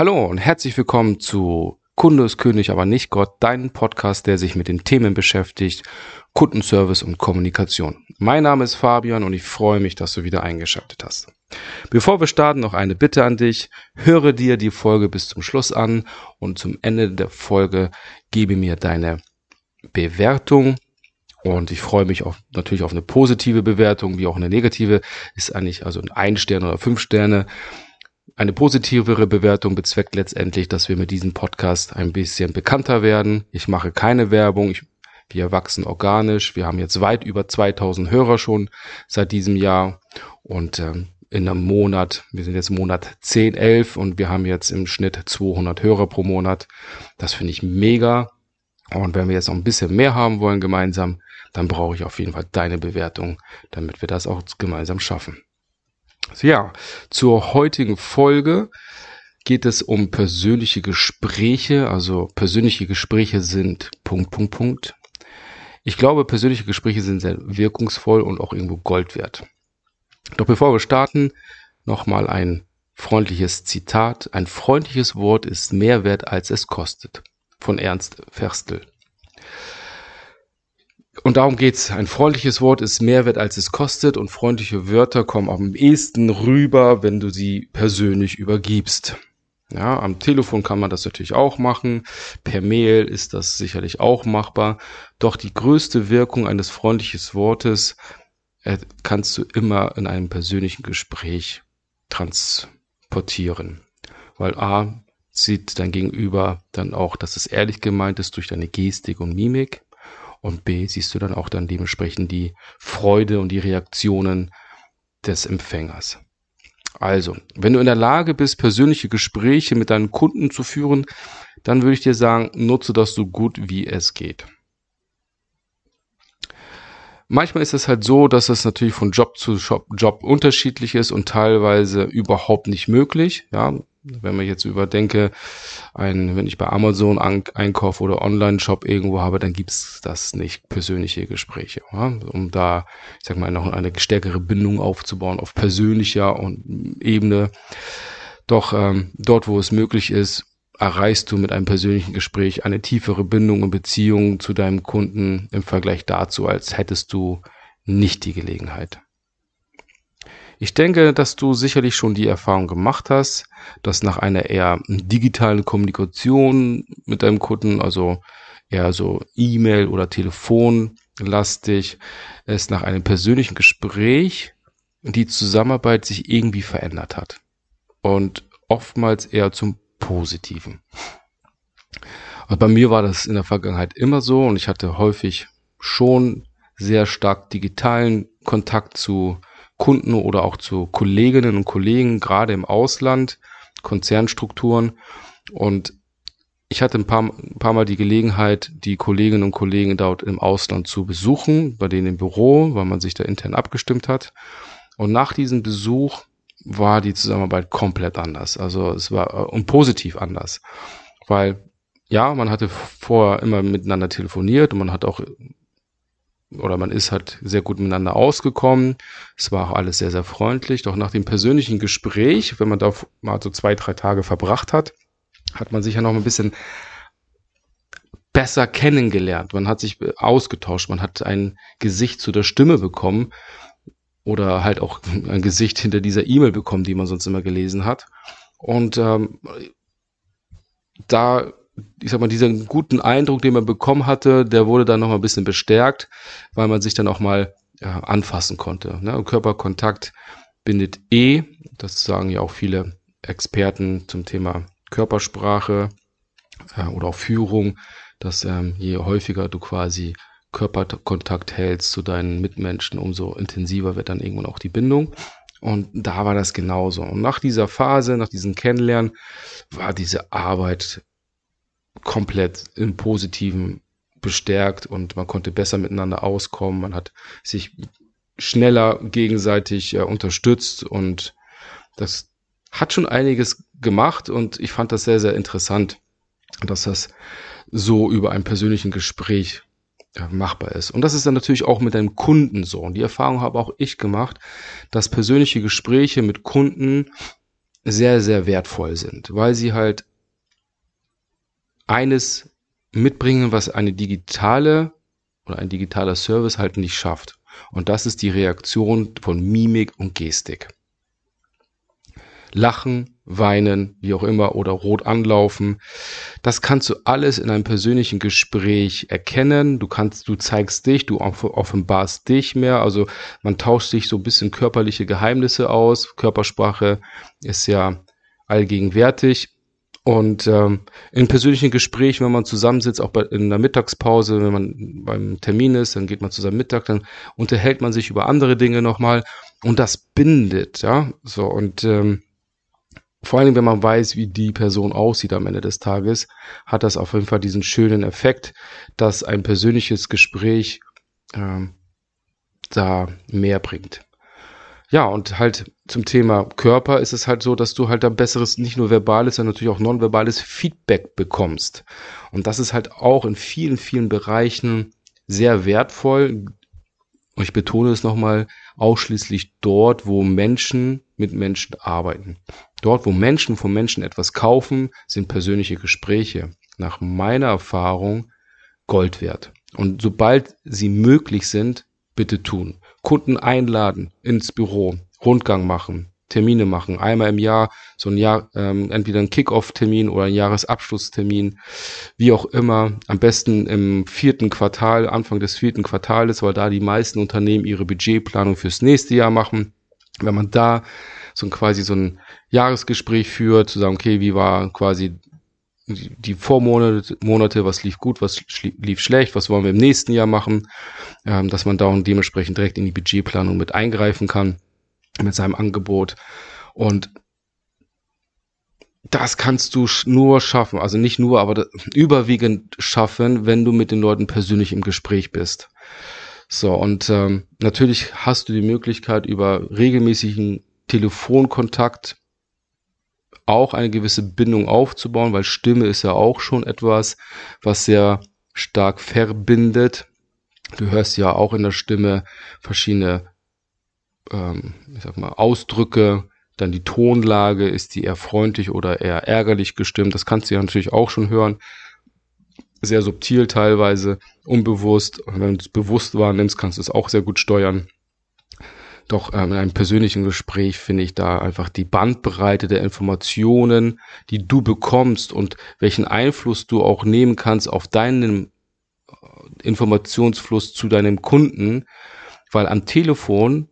Hallo und herzlich willkommen zu Kunde ist König, aber nicht Gott, dein Podcast, der sich mit den Themen beschäftigt, Kundenservice und Kommunikation. Mein Name ist Fabian und ich freue mich, dass du wieder eingeschaltet hast. Bevor wir starten, noch eine Bitte an dich. Höre dir die Folge bis zum Schluss an und zum Ende der Folge gebe mir deine Bewertung. Und ich freue mich auf, natürlich auf eine positive Bewertung, wie auch eine negative. Ist eigentlich also ein Stern oder fünf Sterne. Eine positivere Bewertung bezweckt letztendlich, dass wir mit diesem Podcast ein bisschen bekannter werden. Ich mache keine Werbung. Ich, wir wachsen organisch. Wir haben jetzt weit über 2000 Hörer schon seit diesem Jahr. Und ähm, in einem Monat, wir sind jetzt Monat 10, 11 und wir haben jetzt im Schnitt 200 Hörer pro Monat. Das finde ich mega. Und wenn wir jetzt noch ein bisschen mehr haben wollen gemeinsam, dann brauche ich auf jeden Fall deine Bewertung, damit wir das auch gemeinsam schaffen. Ja, zur heutigen Folge geht es um persönliche Gespräche. Also persönliche Gespräche sind Punkt, Punkt, Punkt. Ich glaube, persönliche Gespräche sind sehr wirkungsvoll und auch irgendwo Gold wert. Doch bevor wir starten, nochmal ein freundliches Zitat. Ein freundliches Wort ist mehr wert, als es kostet. Von Ernst Ferstel. Und darum geht's. Ein freundliches Wort ist mehr wert, als es kostet. Und freundliche Wörter kommen am ehesten rüber, wenn du sie persönlich übergibst. Ja, am Telefon kann man das natürlich auch machen. Per Mail ist das sicherlich auch machbar. Doch die größte Wirkung eines freundlichen Wortes äh, kannst du immer in einem persönlichen Gespräch transportieren. Weil A sieht dein Gegenüber dann auch, dass es ehrlich gemeint ist durch deine Gestik und Mimik. Und B siehst du dann auch dann dementsprechend die Freude und die Reaktionen des Empfängers. Also, wenn du in der Lage bist, persönliche Gespräche mit deinen Kunden zu führen, dann würde ich dir sagen, nutze das so gut wie es geht. Manchmal ist es halt so, dass es natürlich von Job zu Job unterschiedlich ist und teilweise überhaupt nicht möglich. Ja, wenn man jetzt überdenke, ein, wenn ich bei Amazon an, einkaufe oder Online-Shop irgendwo habe, dann gibt's das nicht, persönliche Gespräche. Ja? Um da, ich sag mal, noch eine stärkere Bindung aufzubauen auf persönlicher Ebene. Doch ähm, dort, wo es möglich ist, erreichst du mit einem persönlichen Gespräch eine tiefere Bindung und Beziehung zu deinem Kunden im Vergleich dazu, als hättest du nicht die Gelegenheit. Ich denke, dass du sicherlich schon die Erfahrung gemacht hast, dass nach einer eher digitalen Kommunikation mit deinem Kunden, also eher so E-Mail oder Telefonlastig, es nach einem persönlichen Gespräch die Zusammenarbeit sich irgendwie verändert hat. Und oftmals eher zum Positiven. Und bei mir war das in der Vergangenheit immer so und ich hatte häufig schon sehr stark digitalen Kontakt zu Kunden oder auch zu Kolleginnen und Kollegen, gerade im Ausland, Konzernstrukturen. Und ich hatte ein paar, ein paar Mal die Gelegenheit, die Kolleginnen und Kollegen dort im Ausland zu besuchen, bei denen im Büro, weil man sich da intern abgestimmt hat. Und nach diesem Besuch war die Zusammenarbeit komplett anders. Also es war äh, und positiv anders. Weil ja, man hatte vorher immer miteinander telefoniert und man hat auch oder man ist halt sehr gut miteinander ausgekommen. Es war auch alles sehr, sehr freundlich. Doch nach dem persönlichen Gespräch, wenn man da mal so zwei, drei Tage verbracht hat, hat man sich ja noch ein bisschen besser kennengelernt. Man hat sich ausgetauscht. Man hat ein Gesicht zu der Stimme bekommen oder halt auch ein Gesicht hinter dieser E-Mail bekommen, die man sonst immer gelesen hat. Und ähm, da ich sag mal, diesen guten Eindruck, den man bekommen hatte, der wurde dann noch mal ein bisschen bestärkt, weil man sich dann auch mal ja, anfassen konnte. Ne? Körperkontakt bindet eh, das sagen ja auch viele Experten zum Thema Körpersprache äh, oder auch Führung, dass ähm, je häufiger du quasi Körperkontakt hältst zu deinen Mitmenschen, umso intensiver wird dann irgendwann auch die Bindung. Und da war das genauso. Und nach dieser Phase, nach diesem Kennenlernen, war diese Arbeit komplett im Positiven bestärkt und man konnte besser miteinander auskommen. Man hat sich schneller gegenseitig äh, unterstützt und das hat schon einiges gemacht und ich fand das sehr, sehr interessant, dass das so über ein persönlichen Gespräch äh, machbar ist. Und das ist dann natürlich auch mit deinem Kunden so. Und die Erfahrung habe auch ich gemacht, dass persönliche Gespräche mit Kunden sehr, sehr wertvoll sind, weil sie halt eines mitbringen, was eine digitale oder ein digitaler Service halt nicht schafft. Und das ist die Reaktion von Mimik und Gestik. Lachen, weinen, wie auch immer, oder rot anlaufen. Das kannst du alles in einem persönlichen Gespräch erkennen. Du kannst, du zeigst dich, du offenbarst dich mehr. Also man tauscht sich so ein bisschen körperliche Geheimnisse aus. Körpersprache ist ja allgegenwärtig. Und ähm, in persönlichen Gesprächen, wenn man zusammensitzt, auch bei, in der Mittagspause, wenn man beim Termin ist, dann geht man zusammen Mittag, dann unterhält man sich über andere Dinge nochmal und das bindet, ja. So und ähm, vor allem, wenn man weiß, wie die Person aussieht am Ende des Tages, hat das auf jeden Fall diesen schönen Effekt, dass ein persönliches Gespräch ähm, da mehr bringt. Ja, und halt zum Thema Körper ist es halt so, dass du halt da besseres, nicht nur verbales, sondern natürlich auch nonverbales Feedback bekommst. Und das ist halt auch in vielen, vielen Bereichen sehr wertvoll. Und ich betone es nochmal, ausschließlich dort, wo Menschen mit Menschen arbeiten. Dort, wo Menschen von Menschen etwas kaufen, sind persönliche Gespräche nach meiner Erfahrung Gold wert. Und sobald sie möglich sind, bitte tun. Kunden einladen ins Büro, Rundgang machen, Termine machen, einmal im Jahr so ein Jahr, ähm, entweder ein Kick-Off-Termin oder ein Jahresabschlusstermin, wie auch immer, am besten im vierten Quartal, Anfang des vierten Quartals, weil da die meisten Unternehmen ihre Budgetplanung fürs nächste Jahr machen. Wenn man da so ein quasi so ein Jahresgespräch führt, zu sagen, okay, wie war quasi die Vormonate, Monate, was lief gut, was lief schlecht, was wollen wir im nächsten Jahr machen, ähm, dass man da und dementsprechend direkt in die Budgetplanung mit eingreifen kann mit seinem Angebot. Und das kannst du nur schaffen, also nicht nur, aber überwiegend schaffen, wenn du mit den Leuten persönlich im Gespräch bist. So, und ähm, natürlich hast du die Möglichkeit, über regelmäßigen Telefonkontakt auch eine gewisse Bindung aufzubauen, weil Stimme ist ja auch schon etwas, was sehr stark verbindet. Du hörst ja auch in der Stimme verschiedene ähm, ich sag mal, Ausdrücke, dann die Tonlage, ist die eher freundlich oder eher ärgerlich gestimmt. Das kannst du ja natürlich auch schon hören. Sehr subtil teilweise, unbewusst. Und wenn du es bewusst wahrnimmst, kannst du es auch sehr gut steuern. Doch in einem persönlichen Gespräch finde ich da einfach die Bandbreite der Informationen, die du bekommst und welchen Einfluss du auch nehmen kannst auf deinen äh, Informationsfluss zu deinem Kunden, weil am Telefon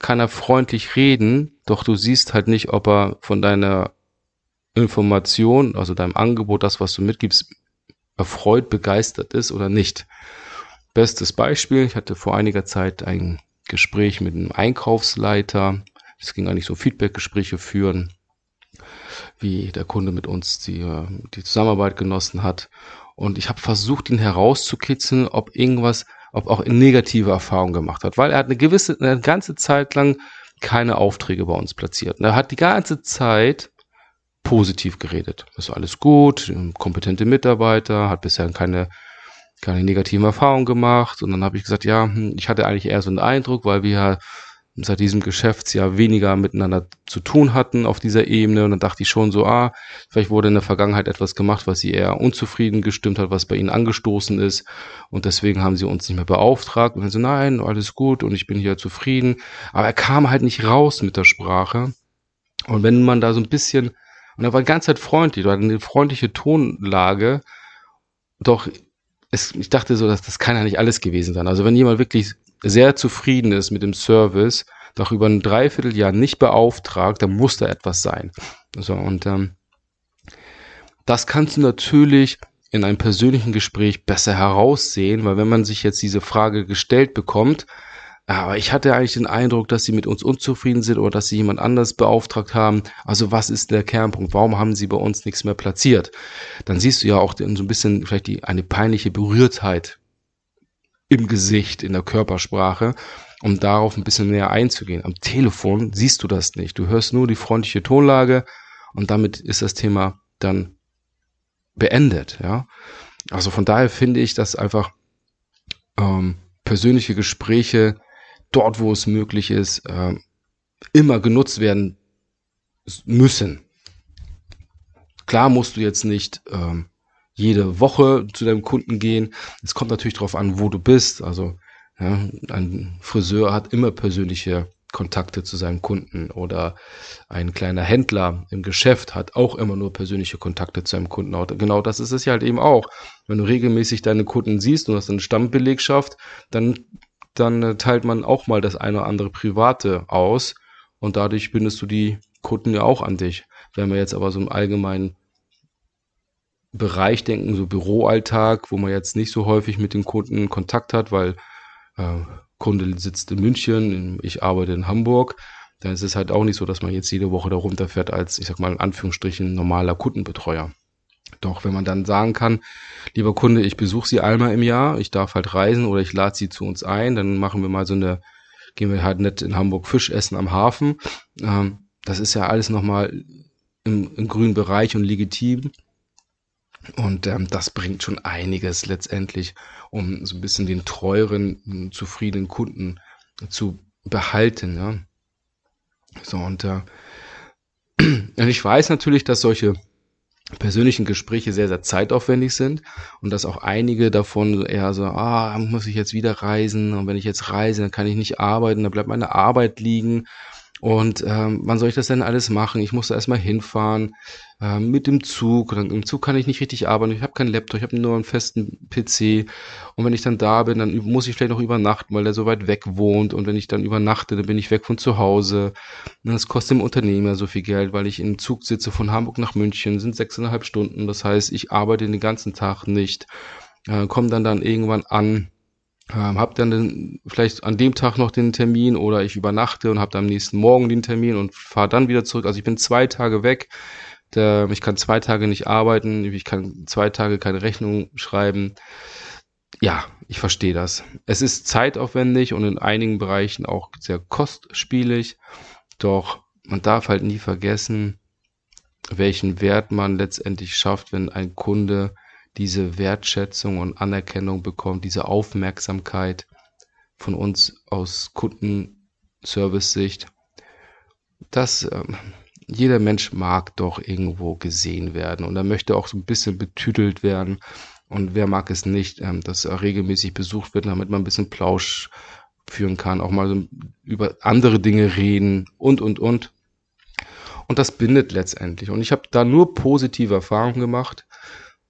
kann er freundlich reden, doch du siehst halt nicht, ob er von deiner Information, also deinem Angebot, das, was du mitgibst, erfreut, begeistert ist oder nicht. Bestes Beispiel, ich hatte vor einiger Zeit ein Gespräch mit einem Einkaufsleiter. Es ging eigentlich so Feedbackgespräche führen, wie der Kunde mit uns die, die Zusammenarbeit genossen hat. Und ich habe versucht, ihn herauszukitzeln, ob irgendwas ob auch negative Erfahrungen gemacht hat, weil er hat eine gewisse, eine ganze Zeit lang keine Aufträge bei uns platziert. Und er hat die ganze Zeit positiv geredet. Ist alles gut, kompetente Mitarbeiter, hat bisher keine keine negativen Erfahrungen gemacht. Und dann habe ich gesagt, ja, hm, ich hatte eigentlich eher so einen Eindruck, weil wir seit diesem Geschäftsjahr weniger miteinander zu tun hatten auf dieser Ebene. Und dann dachte ich schon so, ah, vielleicht wurde in der Vergangenheit etwas gemacht, was sie eher unzufrieden gestimmt hat, was bei ihnen angestoßen ist. Und deswegen haben sie uns nicht mehr beauftragt. Und dann so, nein, alles gut und ich bin hier zufrieden. Aber er kam halt nicht raus mit der Sprache. Und wenn man da so ein bisschen, und er war die ganze Zeit freundlich, er hat eine freundliche Tonlage, doch es, ich dachte so, dass das kann ja nicht alles gewesen sein. Also wenn jemand wirklich sehr zufrieden ist mit dem Service, doch über ein Dreivierteljahr nicht beauftragt, dann muss da etwas sein. So, und ähm, das kannst du natürlich in einem persönlichen Gespräch besser heraussehen, weil wenn man sich jetzt diese Frage gestellt bekommt, aber ich hatte eigentlich den Eindruck, dass sie mit uns unzufrieden sind oder dass sie jemand anders beauftragt haben. Also was ist der Kernpunkt? Warum haben sie bei uns nichts mehr platziert? Dann siehst du ja auch so ein bisschen vielleicht die, eine peinliche Berührtheit im Gesicht, in der Körpersprache, um darauf ein bisschen näher einzugehen. Am Telefon siehst du das nicht. Du hörst nur die freundliche Tonlage und damit ist das Thema dann beendet. Ja, also von daher finde ich, dass einfach ähm, persönliche Gespräche dort, wo es möglich ist, äh, immer genutzt werden müssen. Klar musst du jetzt nicht ähm, jede Woche zu deinem Kunden gehen. Es kommt natürlich darauf an, wo du bist. Also ja, ein Friseur hat immer persönliche Kontakte zu seinem Kunden oder ein kleiner Händler im Geschäft hat auch immer nur persönliche Kontakte zu seinem Kunden. Genau das ist es ja halt eben auch. Wenn du regelmäßig deine Kunden siehst und hast eine Stammbelegschaft, dann, dann äh, teilt man auch mal das eine oder andere Private aus und dadurch bindest du die Kunden ja auch an dich. Wenn wir jetzt aber so im allgemeinen Bereich denken, so Büroalltag, wo man jetzt nicht so häufig mit den Kunden Kontakt hat, weil äh, Kunde sitzt in München, ich arbeite in Hamburg, dann ist es halt auch nicht so, dass man jetzt jede Woche da runterfährt als, ich sag mal in Anführungsstrichen, normaler Kundenbetreuer. Doch wenn man dann sagen kann, lieber Kunde, ich besuche Sie einmal im Jahr, ich darf halt reisen oder ich lade Sie zu uns ein, dann machen wir mal so eine, gehen wir halt nicht in Hamburg Fisch essen am Hafen. Ähm, das ist ja alles nochmal im, im grünen Bereich und legitim. Und ähm, das bringt schon einiges letztendlich, um so ein bisschen den treueren, zufriedenen Kunden zu behalten. Ja. So, und, äh, und ich weiß natürlich, dass solche persönlichen Gespräche sehr, sehr zeitaufwendig sind und dass auch einige davon eher so, ah, muss ich jetzt wieder reisen und wenn ich jetzt reise, dann kann ich nicht arbeiten, dann bleibt meine Arbeit liegen und ähm, wann soll ich das denn alles machen? Ich muss da erstmal hinfahren äh, mit dem Zug. Und Im Zug kann ich nicht richtig arbeiten. Ich habe keinen Laptop, ich habe nur einen festen PC. Und wenn ich dann da bin, dann muss ich vielleicht noch übernachten, weil der so weit weg wohnt. Und wenn ich dann übernachte, dann bin ich weg von zu Hause. Und das kostet dem Unternehmen ja so viel Geld, weil ich im Zug sitze von Hamburg nach München, sind sechseinhalb Stunden. Das heißt, ich arbeite den ganzen Tag nicht. Äh, komme dann dann irgendwann an ähm, habe dann den, vielleicht an dem Tag noch den Termin oder ich übernachte und habe am nächsten Morgen den Termin und fahre dann wieder zurück. Also ich bin zwei Tage weg. Ich kann zwei Tage nicht arbeiten, ich kann zwei Tage keine Rechnung schreiben. Ja, ich verstehe das. Es ist zeitaufwendig und in einigen Bereichen auch sehr kostspielig. Doch man darf halt nie vergessen, welchen Wert man letztendlich schafft, wenn ein Kunde diese Wertschätzung und Anerkennung bekommt, diese Aufmerksamkeit von uns aus Kundenservice-Sicht, dass ähm, jeder Mensch mag doch irgendwo gesehen werden und er möchte auch so ein bisschen betütelt werden. Und wer mag es nicht, ähm, dass er regelmäßig besucht wird, damit man ein bisschen Plausch führen kann, auch mal über andere Dinge reden und, und, und. Und das bindet letztendlich. Und ich habe da nur positive Erfahrungen gemacht.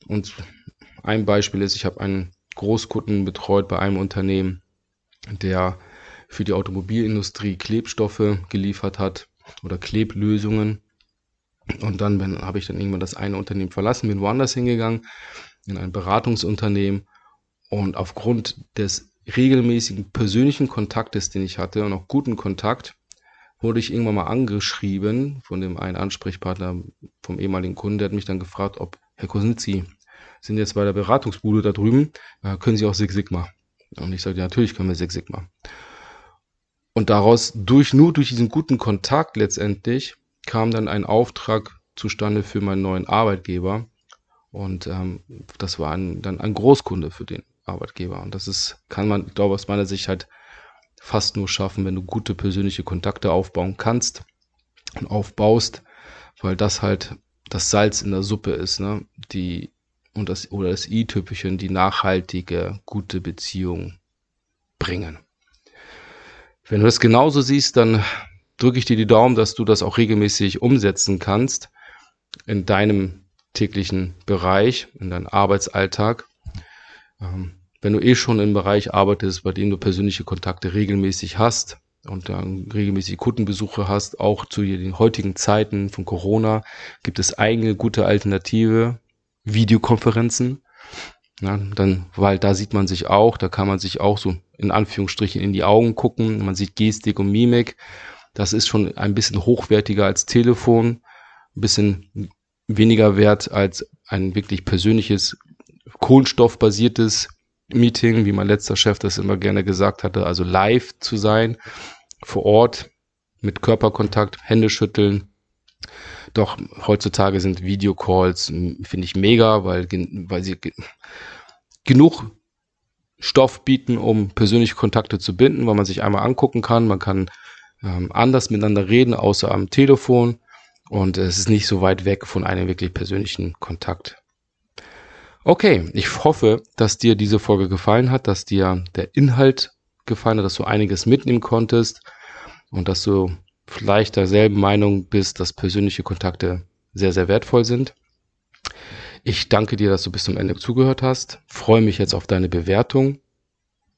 Und ein Beispiel ist, ich habe einen Großkunden betreut bei einem Unternehmen, der für die Automobilindustrie Klebstoffe geliefert hat oder Kleblösungen. Und dann habe ich dann irgendwann das eine Unternehmen verlassen, bin woanders hingegangen, in ein Beratungsunternehmen. Und aufgrund des regelmäßigen persönlichen Kontaktes, den ich hatte und auch guten Kontakt, wurde ich irgendwann mal angeschrieben von dem einen Ansprechpartner vom ehemaligen Kunden, der hat mich dann gefragt, ob Herr Kosnitzi, sind jetzt bei der Beratungsbude da drüben, äh, können Sie auch Six Sigma? Und ich sagte, ja, natürlich können wir Six Sigma. Und daraus, durch, nur durch diesen guten Kontakt letztendlich, kam dann ein Auftrag zustande für meinen neuen Arbeitgeber. Und ähm, das war ein, dann ein Großkunde für den Arbeitgeber. Und das ist, kann man, glaube ich, aus meiner Sicht halt fast nur schaffen, wenn du gute persönliche Kontakte aufbauen kannst und aufbaust, weil das halt das Salz in der Suppe ist, ne? Die und das oder das i-Tüpfelchen, die nachhaltige, gute Beziehung bringen. Wenn du das genauso siehst, dann drücke ich dir die Daumen, dass du das auch regelmäßig umsetzen kannst in deinem täglichen Bereich, in deinem Arbeitsalltag. Ähm, wenn du eh schon im Bereich arbeitest, bei dem du persönliche Kontakte regelmäßig hast und dann regelmäßig Kundenbesuche hast, auch zu den heutigen Zeiten von Corona, gibt es eigene gute Alternative, Videokonferenzen. Ja, dann, weil da sieht man sich auch, da kann man sich auch so in Anführungsstrichen in die Augen gucken. Man sieht Gestik und Mimik. Das ist schon ein bisschen hochwertiger als Telefon, ein bisschen weniger wert als ein wirklich persönliches, kohlenstoffbasiertes Meeting, wie mein letzter Chef das immer gerne gesagt hatte, also live zu sein, vor Ort, mit Körperkontakt, Hände schütteln, doch heutzutage sind Videocalls, finde ich mega, weil, weil sie genug Stoff bieten, um persönliche Kontakte zu binden, weil man sich einmal angucken kann. Man kann ähm, anders miteinander reden, außer am Telefon. und es ist nicht so weit weg von einem wirklich persönlichen Kontakt. Okay, ich hoffe, dass dir diese Folge gefallen hat, dass dir der Inhalt gefallen hat, dass du einiges mitnehmen konntest und dass du vielleicht derselben Meinung bist, dass persönliche Kontakte sehr, sehr wertvoll sind. Ich danke dir, dass du bis zum Ende zugehört hast. Freue mich jetzt auf deine Bewertung.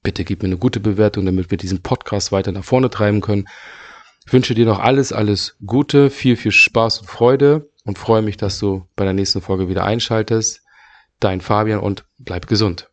Bitte gib mir eine gute Bewertung, damit wir diesen Podcast weiter nach vorne treiben können. Ich wünsche dir noch alles, alles Gute, viel, viel Spaß und Freude und freue mich, dass du bei der nächsten Folge wieder einschaltest. Dein Fabian und bleib gesund.